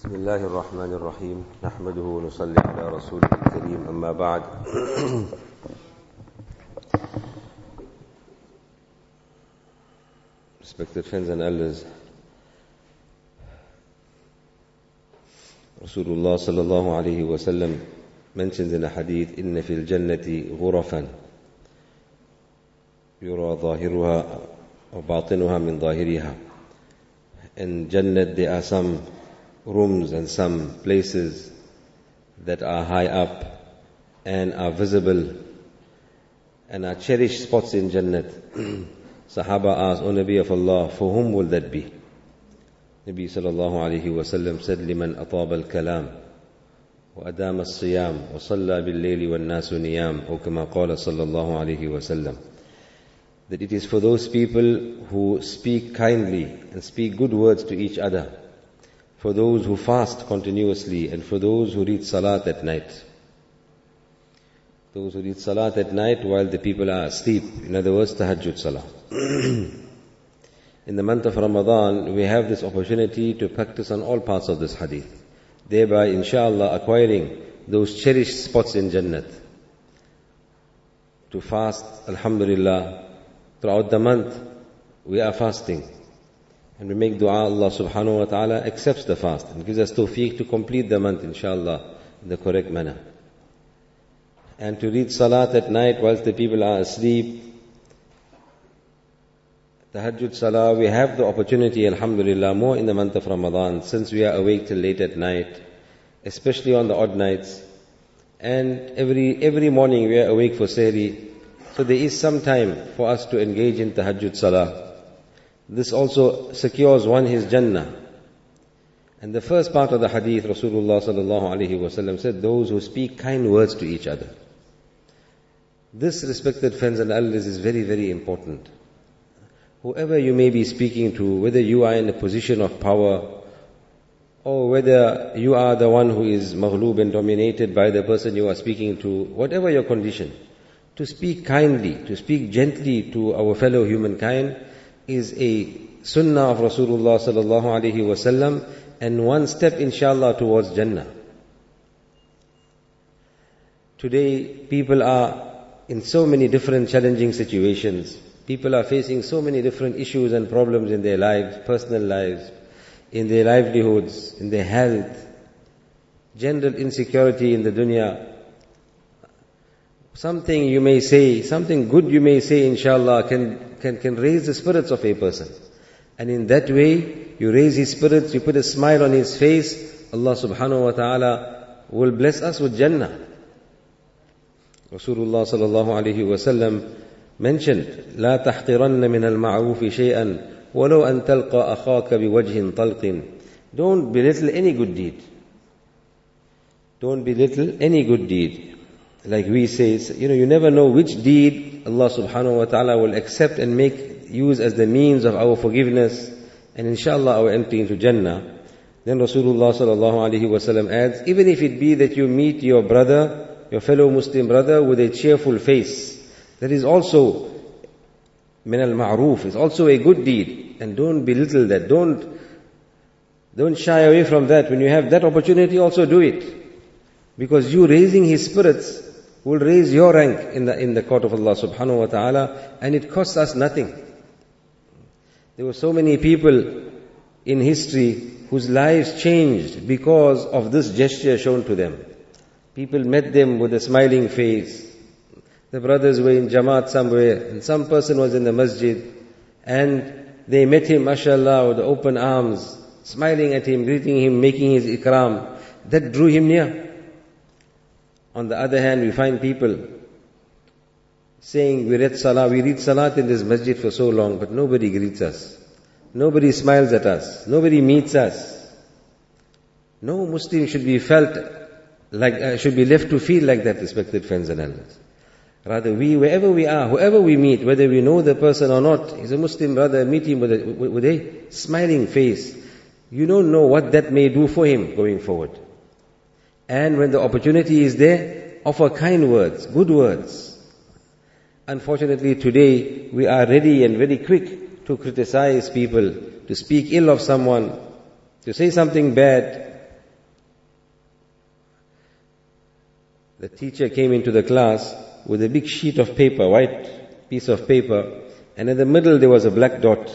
بسم الله الرحمن الرحيم نحمده ونصلي على رسوله الكريم أما بعد Respected friends and elders, Rasulullah sallallahu alayhi wa sallam mentions in a hadith, إن في الجنة غرفا يرى ظاهرها وباطنها من ظاهرها In Jannat there are some rooms and some places that are high up and are visible and are cherished spots in Jannat. Sahaba asked, O Nabi of Allah, for whom will that be? Nabi sallallahu alayhi wa sallam said, لمن أطاب الكلام وأدام الصيام وصلى بالليل والناس نيام أو كما قال صلى الله عليه وسلم that it is for those people who speak kindly and speak good words to each other, for those who fast continuously, and for those who read salat at night. Those who read salat at night while the people are asleep, in other words, tahajjud salah. in the month of Ramadan, we have this opportunity to practice on all parts of this hadith, thereby, inshallah, acquiring those cherished spots in Jannat. To fast, alhamdulillah, throughout the month, we are fasting. And we make dua, Allah subhanahu wa ta'ala accepts the fast and gives us tawfiq to complete the month, inshallah, in the correct manner. And to read salat at night whilst the people are asleep. Tahajjud salah, we have the opportunity, alhamdulillah, more in the month of Ramadan, since we are awake till late at night, especially on the odd nights. And every, every morning we are awake for sehri, so there is some time for us to engage in tahajjud salah. This also secures one his Jannah. And the first part of the hadith, Rasulullah sallallahu alaihi wasallam said, those who speak kind words to each other. This, respected friends and elders, is very, very important. Whoever you may be speaking to, whether you are in a position of power, or whether you are the one who is maghlub and dominated by the person you are speaking to, whatever your condition, to speak kindly, to speak gently to our fellow humankind is a sunnah of Rasulullah sallallahu alaihi wasallam and one step inshallah towards Jannah. Today people are in so many different challenging situations. People are facing so many different issues and problems in their lives, personal lives, in their livelihoods, in their health, general insecurity in the dunya, Something you may say, something good you may say, inshallah, can, can, can raise the spirits of a person. And in that way, you raise his spirits, you put a smile on his face, Allah subhanahu wa ta'ala will bless us with Jannah. Rasulullah sallallahu alayhi wa sallam mentioned, لا تحقرن من المعروف شيئا ولو أن تلقى أخاك بوجه طلق Don't belittle any good deed. Don't belittle any good deed like we say, you know, you never know which deed Allah subhanahu wa ta'ala will accept and make use as the means of our forgiveness and inshallah our entry into Jannah. Then Rasulullah sallallahu alaihi wasallam adds, even if it be that you meet your brother, your fellow Muslim brother with a cheerful face, that is also min al-ma'ruf, is also a good deed. And don't belittle that, don't, don't shy away from that. When you have that opportunity, also do it. Because you raising his spirits will raise your rank in the, in the court of Allah subhanahu wa ta'ala and it costs us nothing. There were so many people in history whose lives changed because of this gesture shown to them. People met them with a smiling face. The brothers were in Jamaat somewhere and some person was in the masjid and they met him, mashallah, with open arms, smiling at him, greeting him, making his ikram. That drew him near. On the other hand, we find people saying, we read salah, we read salat in this masjid for so long, but nobody greets us. Nobody smiles at us. Nobody meets us. No Muslim should be felt like, uh, should be left to feel like that, respected friends and elders. Rather, we, wherever we are, whoever we meet, whether we know the person or not, he's a Muslim brother, meet him with a, with a smiling face. You don't know what that may do for him going forward. And when the opportunity is there, offer kind words, good words. Unfortunately, today we are ready and very quick to criticize people, to speak ill of someone, to say something bad. The teacher came into the class with a big sheet of paper, white piece of paper, and in the middle there was a black dot.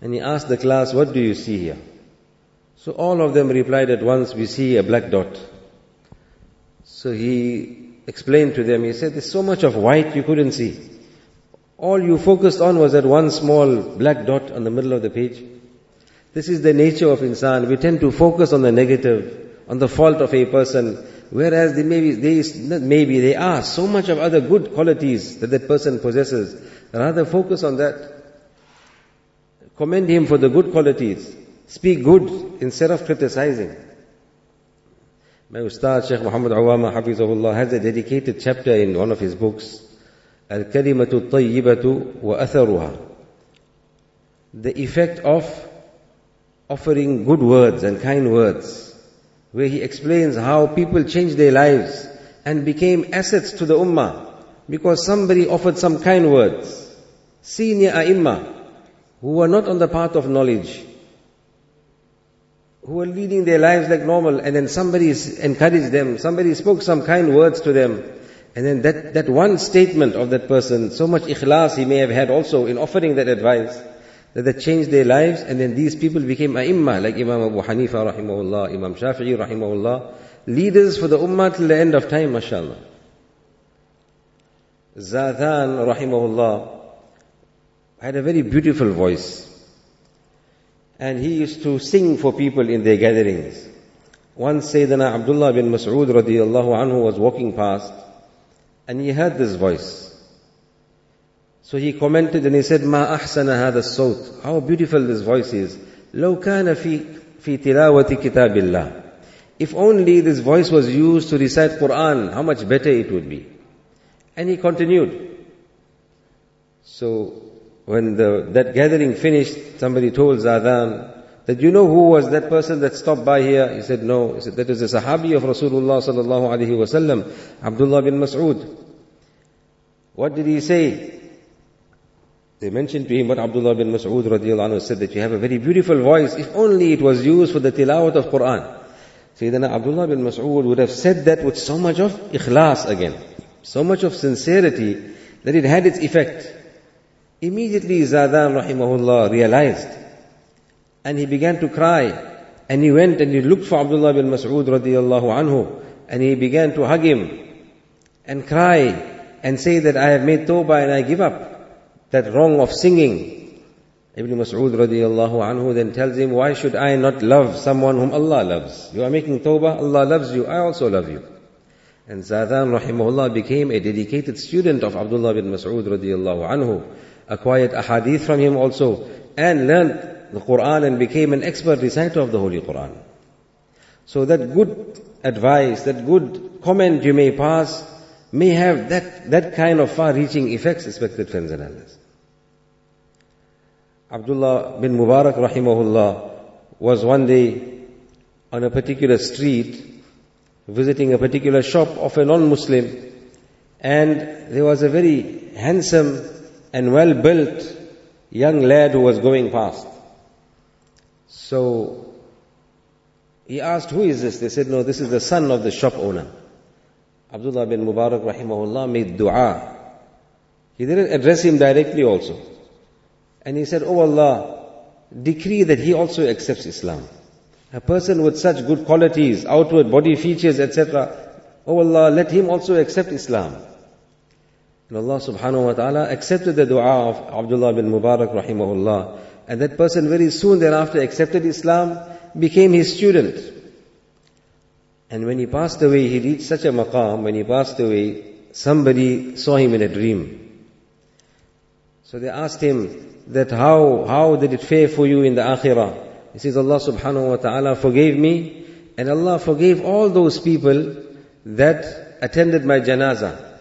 And he asked the class, What do you see here? So all of them replied at once, we see a black dot. So he explained to them, he said, there's so much of white you couldn't see. All you focused on was that one small black dot on the middle of the page. This is the nature of insan. We tend to focus on the negative, on the fault of a person, whereas they maybe, they, maybe they are so much of other good qualities that that person possesses. Rather focus on that. Commend him for the good qualities. Speak good instead of criticizing. My Ustad Sheikh Muhammad Awama Hafizahullah has a dedicated chapter in one of his books, Al-Kalimatu Tayyibatu wa Atharuha. The effect of offering good words and kind words, where he explains how people changed their lives and became assets to the ummah because somebody offered some kind words. Senior ai who were not on the path of knowledge, who were leading their lives like normal, and then somebody encouraged them, somebody spoke some kind words to them, and then that, that one statement of that person, so much ikhlas he may have had also in offering that advice, that that changed their lives, and then these people became ai like Imam Abu Hanifa rahimahullah, Imam Shafi'i rahimahullah, leaders for the ummah till the end of time, mashallah. Zadan rahimahullah had a very beautiful voice and he used to sing for people in their gatherings. Once Sayyidina Abdullah bin Mas'ud radiallahu anhu was walking past and he heard this voice. So he commented and he said, ما أحسن هذا الصوت. How beautiful this voice is. لو كان في في تلاوة كتاب الله. If only this voice was used to recite Quran, how much better it would be. And he continued. So when the, that gathering finished, somebody told Zadan that you know who was that person that stopped by here? He said, no. He said, that is the Sahabi of Rasulullah sallallahu alaihi wasallam, Abdullah bin Mas'ud. What did he say? They mentioned to him what Abdullah bin Mas'ud radiallahu anhu said that you have a very beautiful voice. If only it was used for the tilawat of Quran. Sayyidina Abdullah bin Mas'ud would have said that with so much of ikhlas again. So much of sincerity that it had its effect. Immediately Zadan rahimahullah realized and he began to cry and he went and he looked for Abdullah bin Mas'ud radiallahu anhu and he began to hug him and cry and say that I have made tawbah and I give up that wrong of singing. Ibn Mas'ud radiallahu anhu then tells him, why should I not love someone whom Allah loves? You are making tawbah, Allah loves you, I also love you. And Zadan rahimahullah became a dedicated student of Abdullah bin Mas'ud radiallahu anhu acquired ahadith from him also, and learned the Quran and became an expert reciter of the Holy Quran. So that good advice, that good comment you may pass, may have that, that kind of far-reaching effects, respected friends and elders. Abdullah bin Mubarak rahimahullah was one day on a particular street visiting a particular shop of a non-Muslim and there was a very handsome and well built young lad who was going past. So he asked, Who is this? They said, No, this is the son of the shop owner. Abdullah bin Mubarak rahimahullah made dua. He didn't address him directly also. And he said, Oh Allah, decree that he also accepts Islam. A person with such good qualities, outward body features, etc. Oh Allah, let him also accept Islam. And Allah subhanahu wa ta'ala accepted the dua of Abdullah bin Mubarak rahimahullah. And that person very soon thereafter accepted Islam, became his student. And when he passed away, he reached such a maqam, when he passed away, somebody saw him in a dream. So they asked him that how, how did it fare for you in the akhirah? He says, Allah subhanahu wa ta'ala forgave me, and Allah forgave all those people that attended my janazah.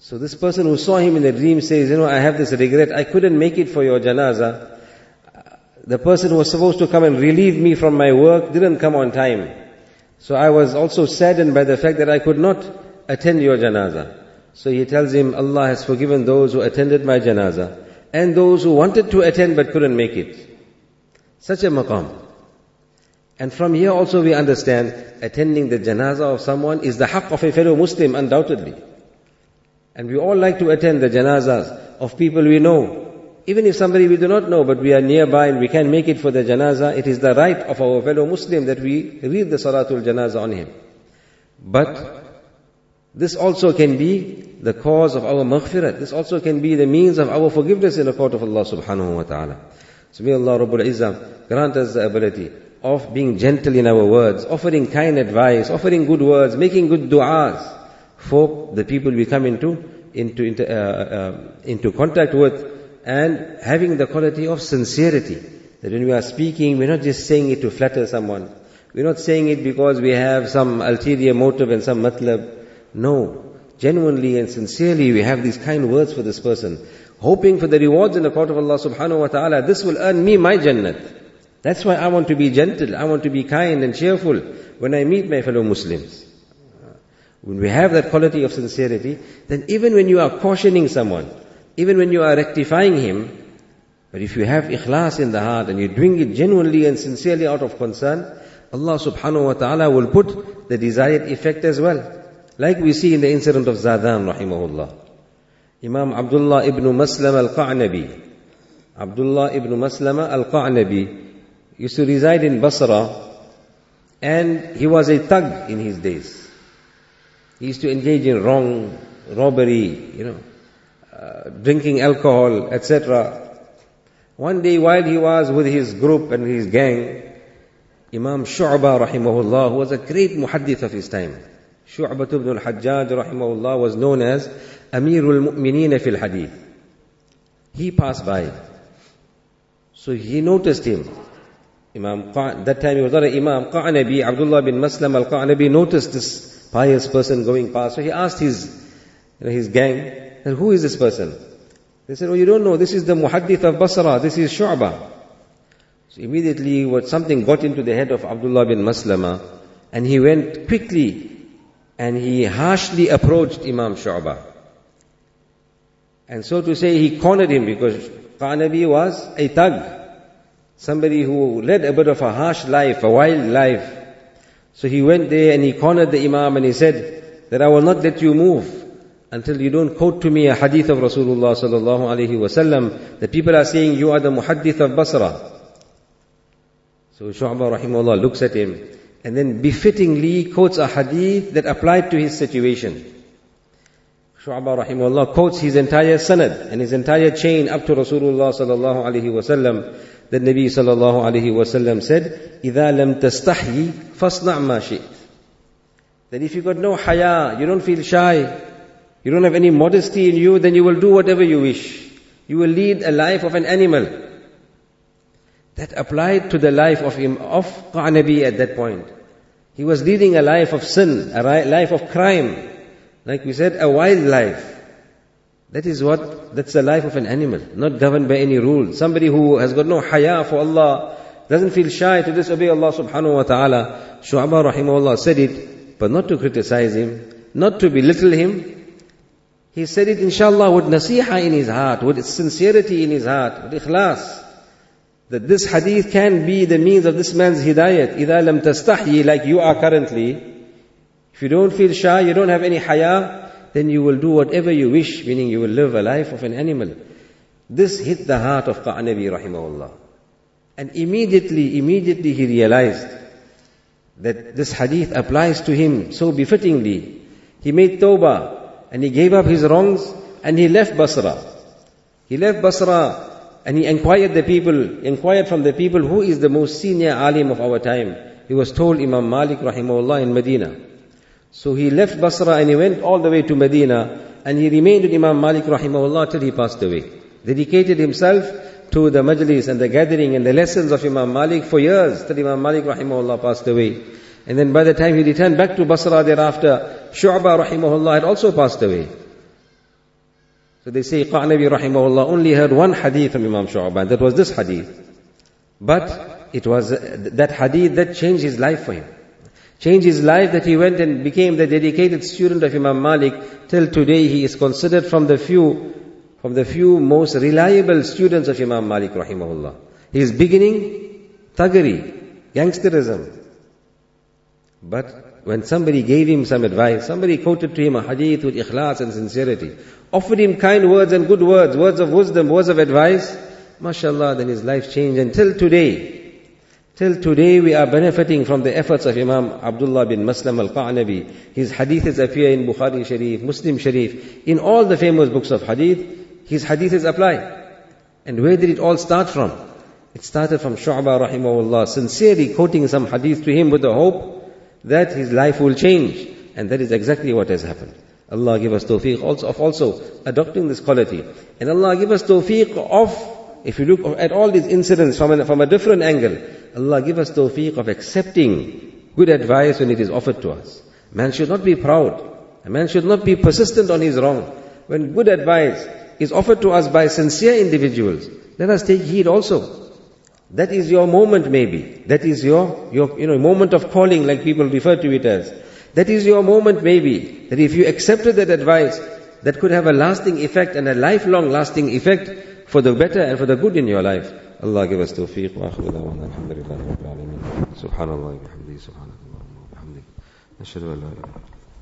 So this person who saw him in the dream says, you know, I have this regret, I couldn't make it for your janazah. The person who was supposed to come and relieve me from my work didn't come on time. So I was also saddened by the fact that I could not attend your janazah. So he tells him, Allah has forgiven those who attended my janazah and those who wanted to attend but couldn't make it. Such a maqam. And from here also we understand attending the janazah of someone is the haqq of a fellow Muslim undoubtedly. And we all like to attend the janazas of people we know. Even if somebody we do not know but we are nearby and we can make it for the janazah, it is the right of our fellow Muslim that we read the salatul janazah on him. But this also can be the cause of our maghfirat. This also can be the means of our forgiveness in the court of Allah subhanahu wa ta'ala. So may Allah Rabbul Izzah grant us the ability of being gentle in our words, offering kind advice, offering good words, making good du'as for the people we come into, into, into, uh, uh, into contact with, and having the quality of sincerity. That when we are speaking, we're not just saying it to flatter someone. We're not saying it because we have some ulterior motive and some matlab. No. Genuinely and sincerely we have these kind words for this person. Hoping for the rewards in the court of Allah subhanahu wa ta'ala. This will earn me my jannat. That's why I want to be gentle, I want to be kind and cheerful when I meet my fellow Muslims. When we have that quality of sincerity, then even when you are cautioning someone, even when you are rectifying him, but if you have ikhlas in the heart and you're doing it genuinely and sincerely out of concern, Allah subhanahu wa ta'ala will put the desired effect as well. Like we see in the incident of Zadan rahimahullah. Imam Abdullah ibn Maslam al-Qa'nabi. Abdullah ibn Maslama al-Qa'nabi used to reside in Basra and he was a thug in his days. He used to engage in wrong, robbery, you know, uh, drinking alcohol, etc. One day while he was with his group and his gang, Imam Shu'bah rahimahullah, was a great muhaddith of his time. Shu'bah ibn al-Hajjaj rahimahullah was known as Amirul Mu'mineen fil Hadith. He passed by. So he noticed him. Imam that time he was not an Imam, Qa'nabi, Abdullah bin Maslam al-Qa'nabi noticed this pious person going past. So he asked his, you know, his gang, who is this person? They said, oh you don't know, this is the Muhaddith of Basra, this is Shu'bah. So immediately what something got into the head of Abdullah bin Maslama and he went quickly and he harshly approached Imam Shu'bah. And so to say, he cornered him because Qanabi was a thug. Somebody who led a bit of a harsh life, a wild life. So he went there and he cornered the Imam and he said that I will not let you move until you don't quote to me a hadith of Rasulullah sallallahu alaihi wasallam. The people are saying you are the muhaddith of Basra. So Shu'bah rahimahullah looks at him and then befittingly quotes a hadith that applied to his situation. Shu'bah rahimahullah quotes his entire sanad and his entire chain up to Rasulullah sallallahu alaihi wasallam the Nabi sallallahu alayhi wasallam said, إِذَا لَمْ تَسْتَحْيِ فَاصْنَعْ مَا شِئْتِ That if you got no haya, you don't feel shy, you don't have any modesty in you, then you will do whatever you wish. You will lead a life of an animal. That applied to the life of him, of Qa'nabi at that point. He was leading a life of sin, a life of crime. Like we said, a wild life. That is what, that's the life of an animal, not governed by any rule. Somebody who has got no haya for Allah, doesn't feel shy to disobey Allah subhanahu wa ta'ala. Shu'abah rahimahullah said it, but not to criticize him, not to belittle him. He said it inshallah with nasiha in his heart, with sincerity in his heart, with ikhlas. That this hadith can be the means of this man's hidayat. إِذَا لَمْ تَسْتَحْيِ Like you are currently. If you don't feel shy, you don't have any haya, then you will do whatever you wish, meaning you will live a life of an animal. This hit the heart of Qa'nabi rahimahullah. And immediately, immediately he realized that this hadith applies to him so befittingly. He made tawbah and he gave up his wrongs and he left Basra. He left Basra and he inquired the people, inquired from the people who is the most senior alim of our time. He was told Imam Malik rahimahullah in Medina. So he left Basra and he went all the way to Medina and he remained with Imam Malik rahimahullah till he passed away. Dedicated himself to the majlis and the gathering and the lessons of Imam Malik for years till Imam Malik rahimahullah passed away. And then by the time he returned back to Basra thereafter, Shu'bah rahimahullah had also passed away. So they say Qa'nabi rahimahullah only heard one hadith from Imam Shu'bah and that was this hadith. But it was uh, that hadith that changed his life for him changed his life that he went and became the dedicated student of Imam Malik. Till today he is considered from the few, from the few most reliable students of Imam Malik rahimahullah. His beginning, thuggery, gangsterism. But when somebody gave him some advice, somebody quoted to him a hadith with ikhlas and sincerity, offered him kind words and good words, words of wisdom, words of advice, mashallah, then his life changed until today. Till today we are benefiting from the efforts of Imam Abdullah bin Maslam al-Qa'nabi. His hadiths appear in Bukhari Sharif, Muslim Sharif. In all the famous books of hadith, his hadiths apply. And where did it all start from? It started from Shu'bah rahimahullah, sincerely quoting some hadith to him with the hope that his life will change. And that is exactly what has happened. Allah give us tawfiq also of also adopting this quality. And Allah give us tawfiq of, if you look at all these incidents from a, from a different angle, Allah give us tawfiq of accepting good advice when it is offered to us. Man should not be proud. A man should not be persistent on his wrong. When good advice is offered to us by sincere individuals, let us take heed also. That is your moment maybe. That is your, your, you know, moment of calling like people refer to it as. That is your moment maybe. That if you accepted that advice, that could have a lasting effect and a lifelong lasting effect for the better and for the good in your life. الله give us توفيق واخر دعوانا الحمد لله رب العالمين سبحان الله وبحمده سبحانك اللهم وبحمدك نشهد ان لا الا انت